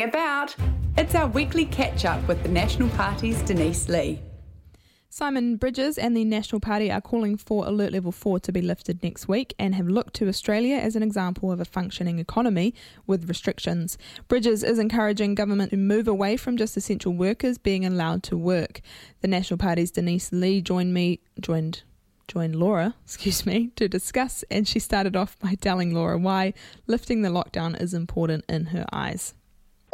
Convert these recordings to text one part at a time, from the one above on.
About. It's our weekly catch up with the National Party's Denise Lee. Simon Bridges and the National Party are calling for Alert Level 4 to be lifted next week and have looked to Australia as an example of a functioning economy with restrictions. Bridges is encouraging government to move away from just essential workers being allowed to work. The National Party's Denise Lee joined me joined joined Laura, excuse me, to discuss and she started off by telling Laura why lifting the lockdown is important in her eyes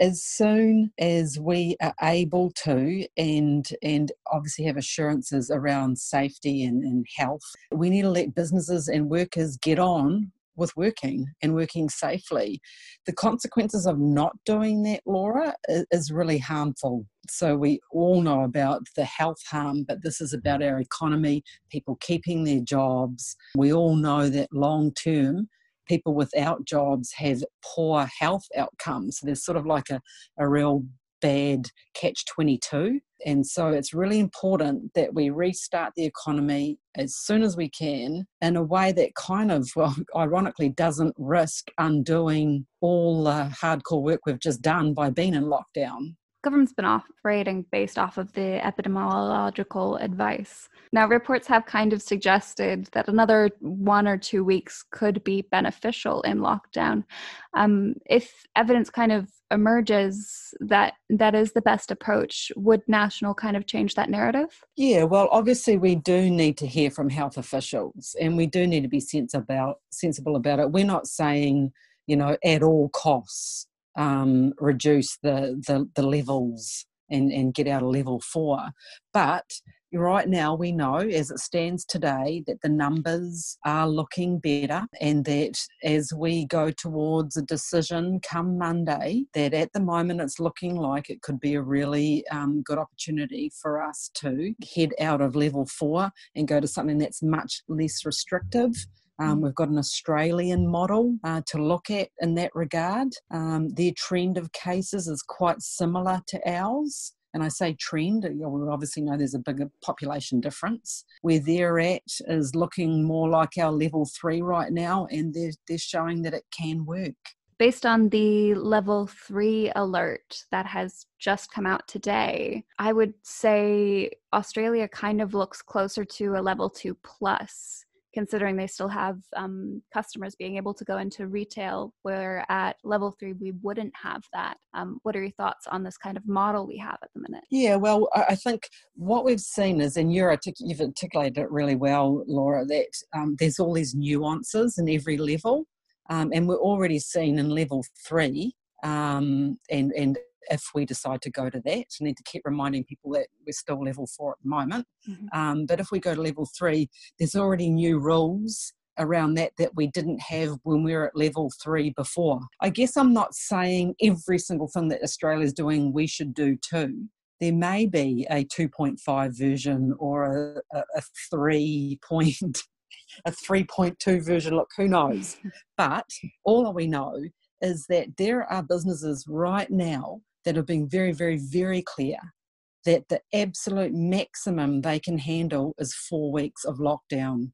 as soon as we are able to and and obviously have assurances around safety and, and health we need to let businesses and workers get on with working and working safely. The consequences of not doing that laura is really harmful. So we all know about the health harm but this is about our economy people keeping their jobs. We all know that long term people without jobs have poor health outcomes. There's sort of like a, a real bad catch 22. And so it's really important that we restart the economy as soon as we can in a way that kind of, well, ironically, doesn't risk undoing all the hardcore work we've just done by being in lockdown government's been operating based off of the epidemiological advice. Now, reports have kind of suggested that another one or two weeks could be beneficial in lockdown. Um, if evidence kind of emerges that that is the best approach, would national kind of change that narrative? Yeah, well, obviously we do need to hear from health officials, and we do need to be about sensible about it. We're not saying, you know, at all costs um, reduce the, the, the levels and, and get out of level four. But right now we know as it stands today that the numbers are looking better and that as we go towards a decision come monday that at the moment it's looking like it could be a really um, good opportunity for us to head out of level four and go to something that's much less restrictive um, we've got an Australian model uh, to look at in that regard. Um, their trend of cases is quite similar to ours. And I say trend, we obviously know there's a bigger population difference. Where they're at is looking more like our level three right now, and they're, they're showing that it can work. Based on the level three alert that has just come out today, I would say Australia kind of looks closer to a level two plus considering they still have um, customers being able to go into retail, where at level three we wouldn't have that. Um, what are your thoughts on this kind of model we have at the minute? Yeah, well, I think what we've seen is, and you're artic- you've articulated it really well, Laura, that um, there's all these nuances in every level. Um, and we're already seeing in level three um, and, and if we decide to go to that. I need to keep reminding people that we're still level four at the moment. Mm-hmm. Um, but if we go to level three, there's already new rules around that that we didn't have when we were at level three before. I guess I'm not saying every single thing that Australia's doing we should do too. There may be a 2.5 version or a, a, a 3 point a 3.2 version. Look, who knows? but all we know is that there are businesses right now that have been very, very, very clear that the absolute maximum they can handle is four weeks of lockdown.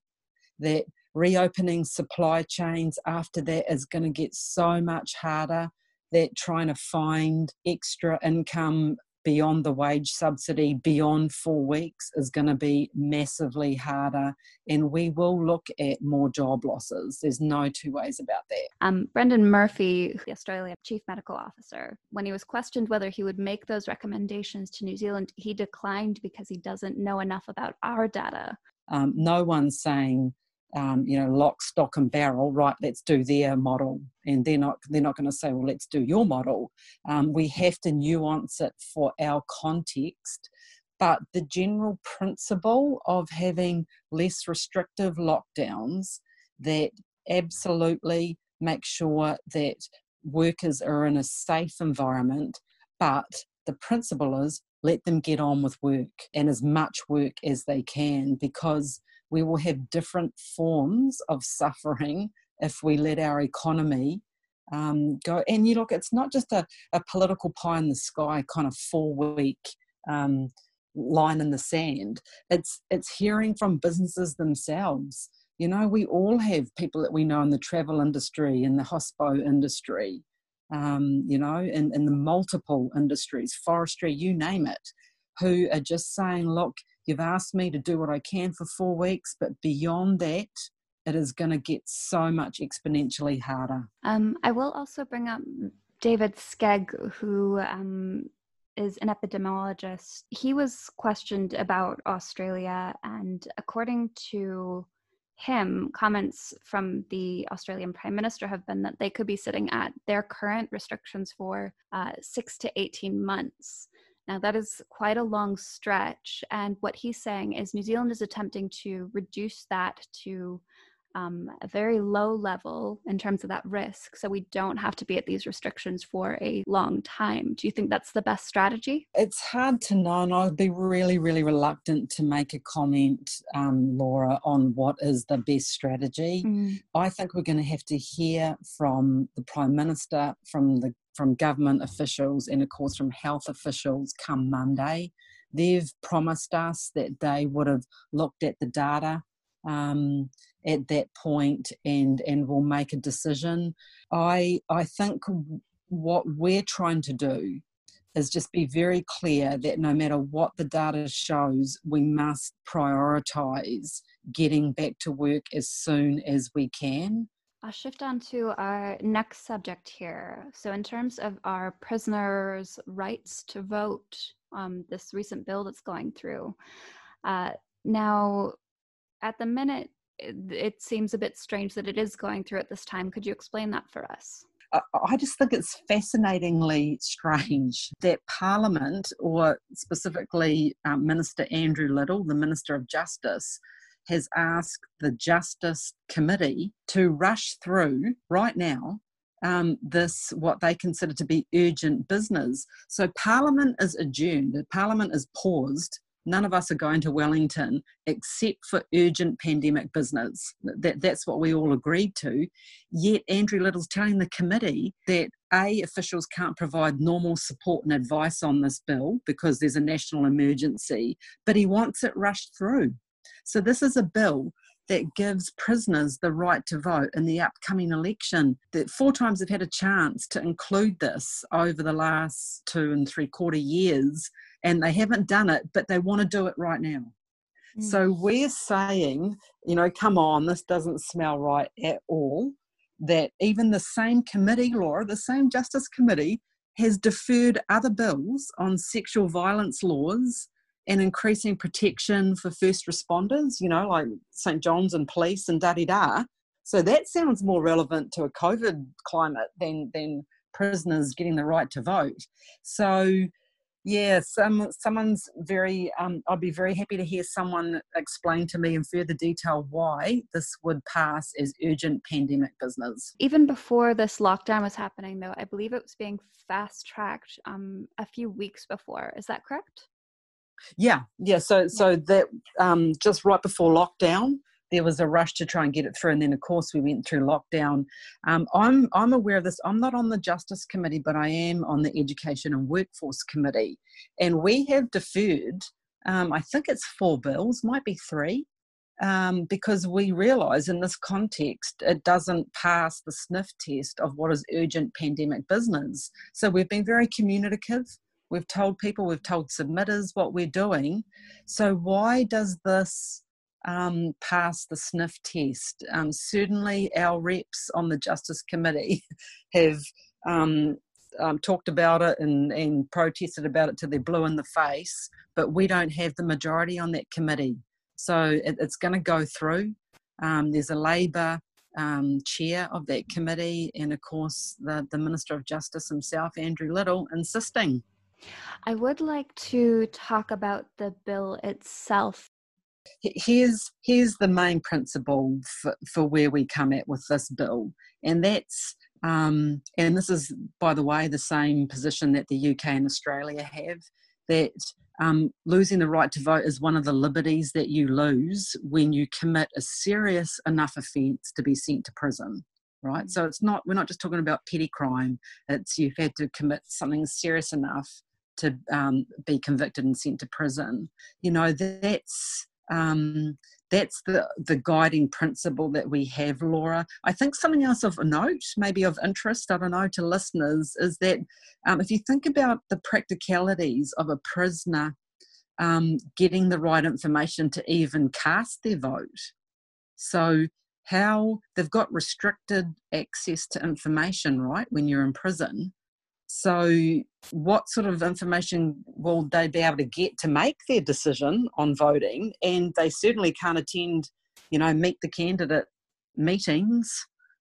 That reopening supply chains after that is going to get so much harder. That trying to find extra income beyond the wage subsidy, beyond four weeks, is going to be massively harder. And we will look at more job losses. There's no two ways about that. Um, Brendan Murphy, the Australia Chief Medical Officer, when he was questioned whether he would make those recommendations to New Zealand, he declined because he doesn't know enough about our data. Um, no one's saying um, you know, lock, stock, and barrel. Right, let's do their model, and they're not they're not going to say, well, let's do your model. Um, we have to nuance it for our context. But the general principle of having less restrictive lockdowns that absolutely make sure that workers are in a safe environment, but the principle is let them get on with work and as much work as they can because we will have different forms of suffering if we let our economy um, go. And you look, it's not just a, a political pie in the sky kind of four week um, line in the sand. It's it's hearing from businesses themselves. You know, we all have people that we know in the travel industry, in the hospo industry, um, you know, in, in the multiple industries, forestry, you name it, who are just saying, look, you've asked me to do what I can for four weeks, but beyond that, it is going to get so much exponentially harder. Um, I will also bring up David Skegg, who um, is an epidemiologist. He was questioned about Australia, and according to him, comments from the Australian Prime Minister have been that they could be sitting at their current restrictions for uh, six to 18 months. Now, that is quite a long stretch. And what he's saying is New Zealand is attempting to reduce that to um, a very low level in terms of that risk. So we don't have to be at these restrictions for a long time. Do you think that's the best strategy? It's hard to know, and I'd be really, really reluctant to make a comment, um, Laura, on what is the best strategy. Mm. I think we're going to have to hear from the Prime Minister, from the from government officials, and of course from health officials come Monday. They've promised us that they would have looked at the data um, at that point and and will make a decision. I I think what we're trying to do is just be very clear that no matter what the data shows, we must prioritize getting back to work as soon as we can. I'll shift on to our next subject here. So, in terms of our prisoners' rights to vote, um, this recent bill that's going through. Uh, now, at the minute, it, seems a bit strange that it is going through at this time. Could you explain that for us? I just think it's fascinatingly strange that Parliament, or specifically um, Minister Andrew Little, the Minister of Justice, has asked the Justice Committee to rush through right now um, this, what they consider to be urgent business. So Parliament is adjourned, Parliament is paused none of us are going to Wellington except for urgent pandemic business. That, that's what we all agreed to. Yet Andrew Little's telling the committee that A, officials can't provide normal support and advice on this bill because there's a national emergency, but he wants it rushed through. So this is a bill that gives prisoners the right to vote in the upcoming election. That four times they've had a chance to include this over the last two and three quarter years and they haven't done it, but they want to do it right now. Mm. So we're saying, you know, come on, this doesn't smell right at all. That even the same committee, Laura, the same Justice Committee, has deferred other bills on sexual violence laws and increasing protection for first responders, you know, like St. John's and police and da da da. So that sounds more relevant to a COVID climate than, than prisoners getting the right to vote. So yeah, some someone's very. Um, I'd be very happy to hear someone explain to me in further detail why this would pass as urgent pandemic business. Even before this lockdown was happening, though, I believe it was being fast tracked um, a few weeks before. Is that correct? Yeah, yeah. So, so that um, just right before lockdown, there was a rush to try and get it through, and then of course we went through lockdown. Um, I'm I'm aware of this. I'm not on the Justice Committee, but I am on the Education and Workforce Committee, and we have deferred. Um, I think it's four bills, might be three, um, because we realise in this context it doesn't pass the sniff test of what is urgent pandemic business. So we've been very communicative. We've told people, we've told submitters what we're doing. So why does this um, pass the sniff test. Um, certainly, our reps on the Justice Committee have um, um, talked about it and, and protested about it till they're blue in the face, but we don't have the majority on that committee. So it, it's going to go through. Um, there's a Labour um, chair of that committee, and of course, the, the Minister of Justice himself, Andrew Little, insisting. I would like to talk about the bill itself here's here's the main principle for, for where we come at with this bill, and that's um, and this is by the way the same position that the UK and Australia have that um, losing the right to vote is one of the liberties that you lose when you commit a serious enough offence to be sent to prison right? So it's not we're not just talking about petty crime. It's you've had to commit something serious enough to um, be convicted and sent to prison. You know that's um, that's the the guiding principle that we have, Laura. I think something else of note, maybe of interest, I don't know, to listeners, is that um, if you think about the practicalities of a prisoner um, getting the right information to even cast their vote. So, how they've got restricted access to information, right, when you're in prison. So, what sort of information will they be able to get to make their decision on voting? And they certainly can't attend, you know, meet the candidate meetings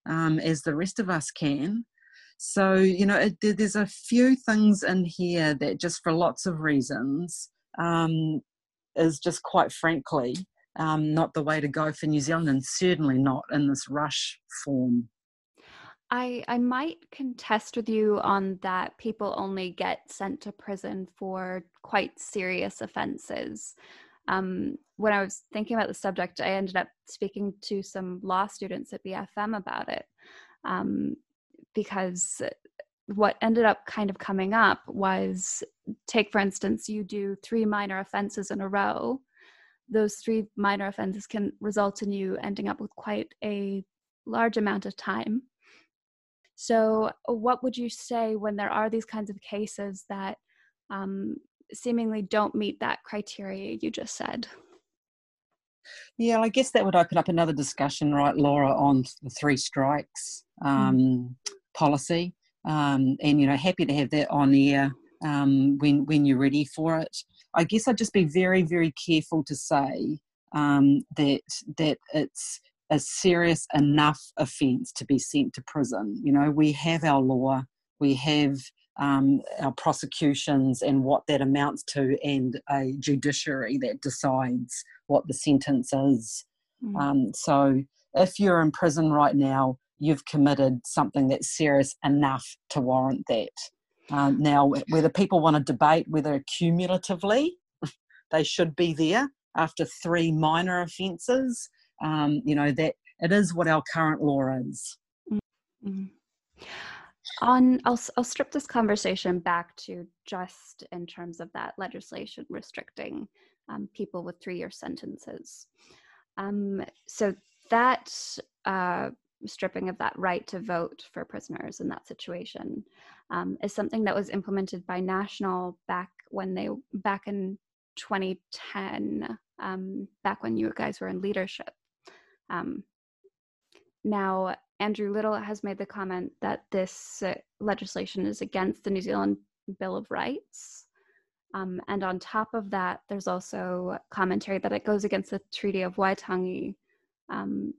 um, as the rest of us can. So, you know, it, there's a few things in here that just for lots of reasons um, is just quite frankly um, not the way to go for New Zealand, and certainly not in this rush form. I, I might contest with you on that people only get sent to prison for quite serious offenses. Um, when I was thinking about the subject, I ended up speaking to some law students at BFM about it um, because what ended up kind of coming up was take, for instance, you do three minor offenses in a row. Those three minor offenses can result in you ending up with quite a large amount of time. So, what would you say when there are these kinds of cases that um, seemingly don't meet that criteria you just said? Yeah, I guess that would open up another discussion, right, Laura, on the three strikes mm. um, mm. policy um, and you know happy to have that on air um, when when you're ready for it. I guess I'd just be very very careful to say um, that that it's a serious enough offence to be sent to prison. You know we have our law, we have um, our prosecutions and what that amounts to, and a judiciary that decides what the sentence is. Mm. Um, so if you're in prison right now, you've committed something that's serious enough to warrant that. Um, now, whether people want to debate whether cumulatively they should be there after three minor offences, um, you know, that it is what our current law is. Mm-hmm. On, I'll, I'll strip this conversation back to just in terms of that legislation restricting um, people with three year sentences. Um, so that uh, stripping of that right to vote for prisoners in that situation um, is something that was implemented by National back when they back in 2010, um, back when you guys were in leadership. Um, now, Andrew Little has made the comment that this uh, legislation is against the New Zealand Bill of Rights. Um, and on top of that, there's also commentary that it goes against the Treaty of Waitangi, um,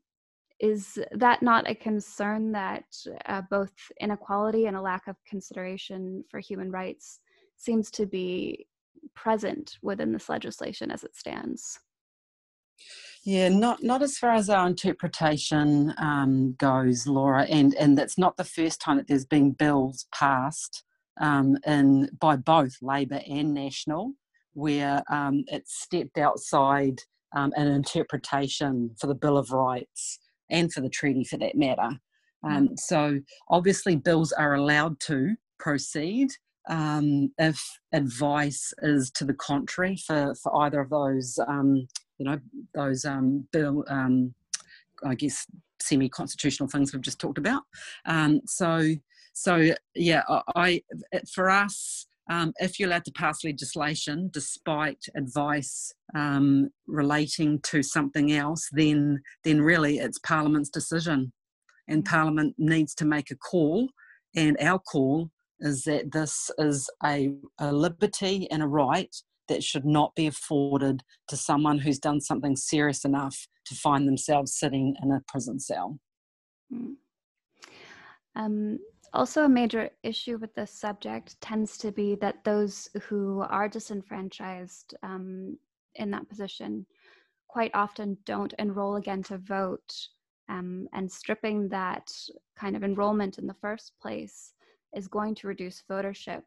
is that not a concern that uh, both inequality and a lack of consideration for human rights seems to be present within this legislation as it stands? Yeah, not not as far as our interpretation um, goes, Laura, and and that's not the first time that there's been bills passed um, in by both Labour and National where um, it stepped outside um, an interpretation for the Bill of Rights and for the treaty for that matter. Um, mm. so obviously, bills are allowed to proceed um, if advice is to the contrary for, for either of those, um, you know, those um, bill, um, I guess, semi-constitutional things we've just talked about. Um, so, so yeah, I for us, um, if you're allowed to pass legislation despite advice um, relating to something else, then then really it's Parliament's decision, and. Parliament needs to make a call. And our call is that this is a, a liberty and a right that should not be afforded to someone who's done something serious enough to find themselves sitting in a prison cell. Mm. Um, also, a major issue with this subject tends to be that those who are disenfranchised um, in that position quite often don't enroll again to vote. Um, and stripping that kind of enrollment in the first place is going to reduce votership.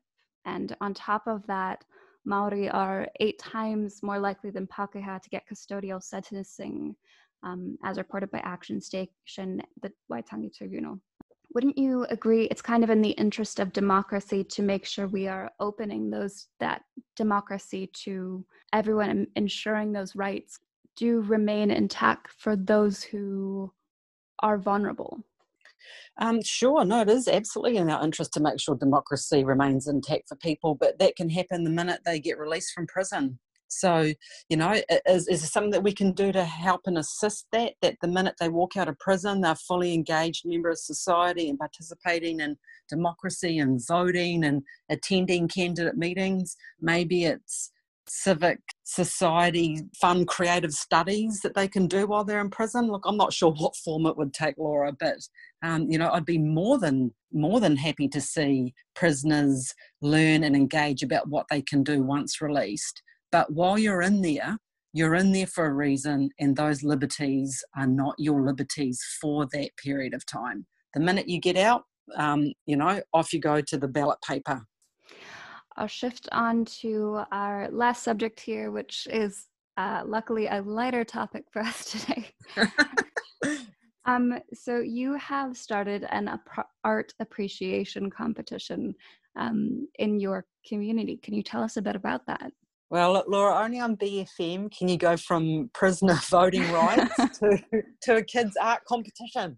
And on top of that, Maori are eight times more likely than Pākehā to get custodial sentencing, um, as reported by Action Station, the Waitangi Tribunal wouldn't you agree it's kind of in the interest of democracy to make sure we are opening those that democracy to everyone ensuring those rights do remain intact for those who are vulnerable? Um, sure, no, it is absolutely in our interest to make sure democracy remains intact for people, but that can happen the minute they get released from prison. So, you know, is, is there something that we can do to help and assist that? That the minute they walk out of prison, they're fully engaged member of society and participating in democracy and voting and attending candidate meetings. Maybe it's civic society fun creative studies that they can do while they're in prison? Look i'm not sure what form it would take laura but um, you know i'd be more than more than happy to see prisoners learn and engage about what they can do once released. But while you're in there you're in there for a reason and those liberties are not your liberties for that period of time. The minute you get out um, you know off you go to the ballot paper I'll shift on to our last subject here, which is uh, luckily a lighter topic for us today. um, so, you have started an art appreciation competition um, in your community. Can you tell us a bit about that? Well, Laura, only on BFM can you go from prisoner voting rights to, to a kids' art competition.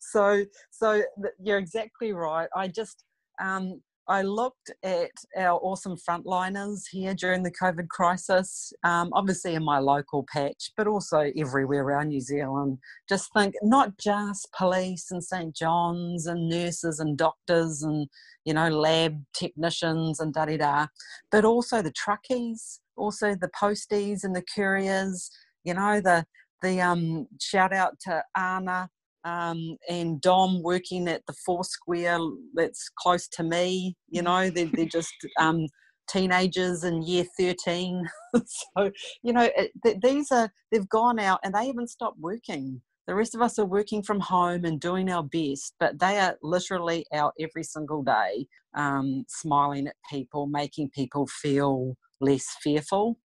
so, so you're exactly right. I just um, I looked at our awesome frontliners here during the COVID crisis, um, obviously in my local patch, but also everywhere around New Zealand. Just think not just police and St. John's and nurses and doctors and, you know, lab technicians and da da da, but also the truckies, also the posties and the couriers, you know, the, the um, shout out to Anna um, and Dom working at the Foursquare that's close to me. You know, they're, they're just um, teenagers in year 13. so, you know, it, these are, they've gone out and they haven't stopped working. The rest of us are working from home and doing our best, but they are literally out every single day, um, smiling at people, making people feel less fearful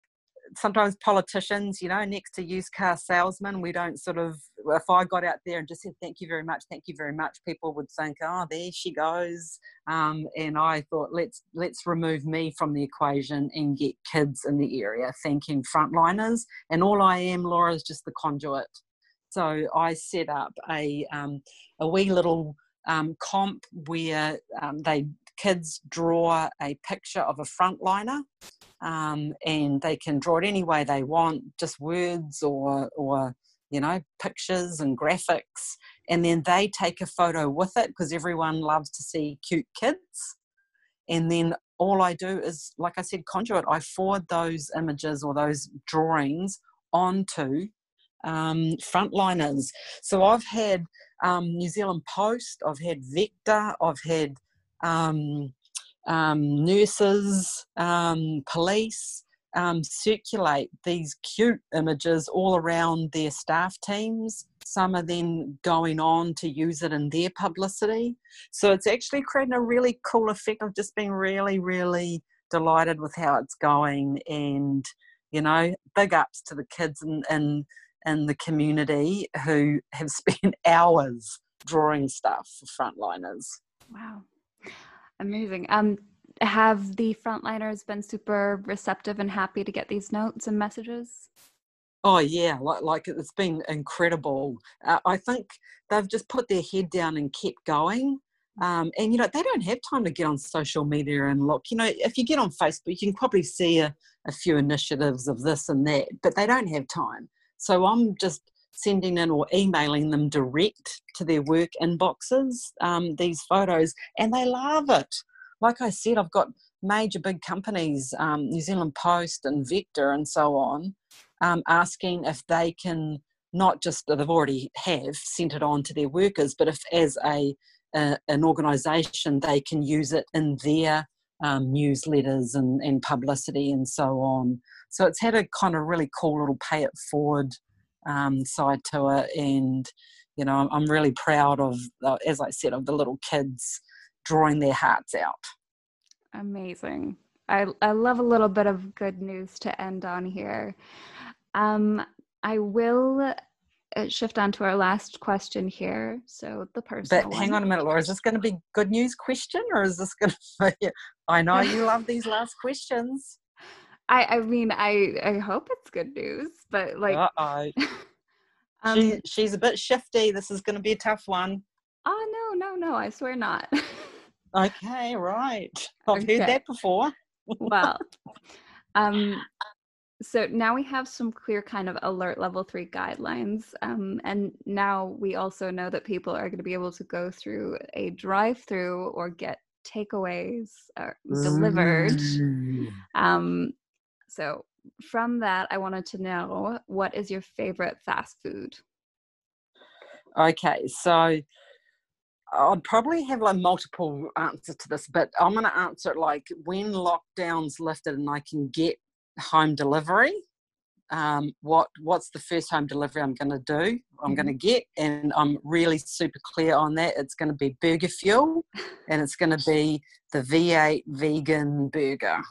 sometimes politicians, you know, next to used car salesmen, we don't sort of, if I got out there and just said, thank you very much, thank you very much, people would think, oh, there she goes. Um, and I thought, let's, let's remove me from the equation and get kids in the area thanking frontliners. And all I am, Laura, is just the conduit. So I set up a, um, a wee little um, comp where um, they kids draw a picture of a frontliner um, and they can draw it any way they want, just words or, or you know, pictures and graphics. And then they take a photo with it because everyone loves to see cute kids. And then all I do is, like I said, conduit. I forward those images or those drawings onto um, frontliners. So I've had um, New Zealand Post, I've had Vector, I've had um, um, nurses, um, police um, circulate these cute images all around their staff teams. Some are then going on to use it in their publicity. So it's actually creating a really cool effect. I've just been really, really delighted with how it's going. And, you know, big ups to the kids in, in, in the community who have spent hours drawing stuff for frontliners. Wow. Amazing. Um, have the frontliners been super receptive and happy to get these notes and messages? Oh yeah, like, like it's been incredible. Uh, I think they've just put their head down and kept going. Um, and you know they don't have time to get on social media and look. You know, if you get on Facebook, you can probably see a, a few initiatives of this and that, but they don't have time. So I'm just sending in or emailing them direct to their work inboxes um, these photos, and they love it. Like I said, I've got major big companies, um, New Zealand Post and Vector and so on, um, asking if they can not just they've already have sent it on to their workers, but if as a, a an organisation they can use it in their um, newsletters and, and publicity and so on. So it's had a kind of really cool little pay it forward um, side to it. And, you know, I'm really proud of, as I said, of the little kids drawing their hearts out. Amazing. I, I love a little bit of good news to end on here. Um, I will uh, shift on to our last question here. So the person. But hang on a minute, Laura. Is this going to be good news question, or is this going to be? I know you love these last questions. I, I mean, I, I hope it's good news, but like, Uh-oh. um, she, she's a bit shifty. This is going to be a tough one. oh no, no, no, I swear not. Okay, right. I've Okay. heard that before. well, um, so now we have some clear kind of alert level three guidelines. Um, and now we also know that people are going to be able to go through a drive through or get takeaways uh, delivered. Um, so from that, I wanted to know what is your favorite fast food? Okay, so I'd probably have like multiple answers to this, but I'm going to answer it like when lockdown's lifted and I can get home delivery. Um, what what's the first home delivery I'm going to do? I'm going to get, and I'm really super clear on that. It's going to be Burger Fuel, and it's going to be the V8 vegan burger.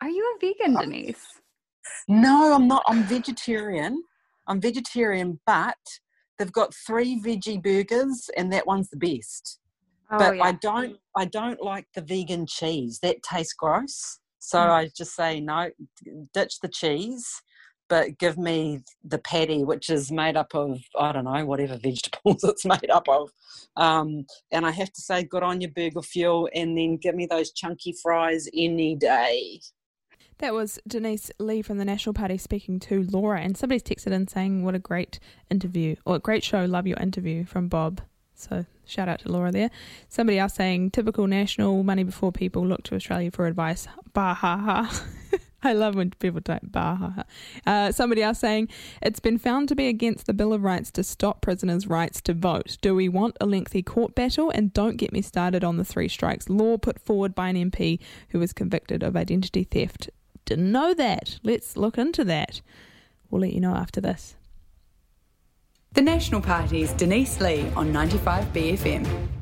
Are you a vegan, Uh, Denise? No, I'm not. I'm vegetarian. I'm vegetarian, but they've got three veggie burgers, and that one's the best. Oh, but yeah. I don't. I don't like the vegan cheese. That tastes gross. So Mm. I just say no. Ditch the cheese, but give me the patty, which is made up of I don't know whatever vegetables it's made up of. Um, and I have to say, good on your burger fuel, and then give me those chunky fries any day. That was Denise Lee from the National Party speaking to Laura, and somebody's texted in saying, What a great interview, or a great show, love your interview from Bob. So shout out to Laura there. Somebody else saying, Typical national money before people look to Australia for advice. Bah ha ha. I love when people type bah. Uh, somebody else saying, It's been found to be against the Bill of Rights to stop prisoners' rights to vote. Do we want a lengthy court battle? And don't get me started on the three strikes law put forward by an MP who was convicted of identity theft didn't know that. Let's look into that. We'll let you know after this. The National Party's Denise Lee on 95BFM.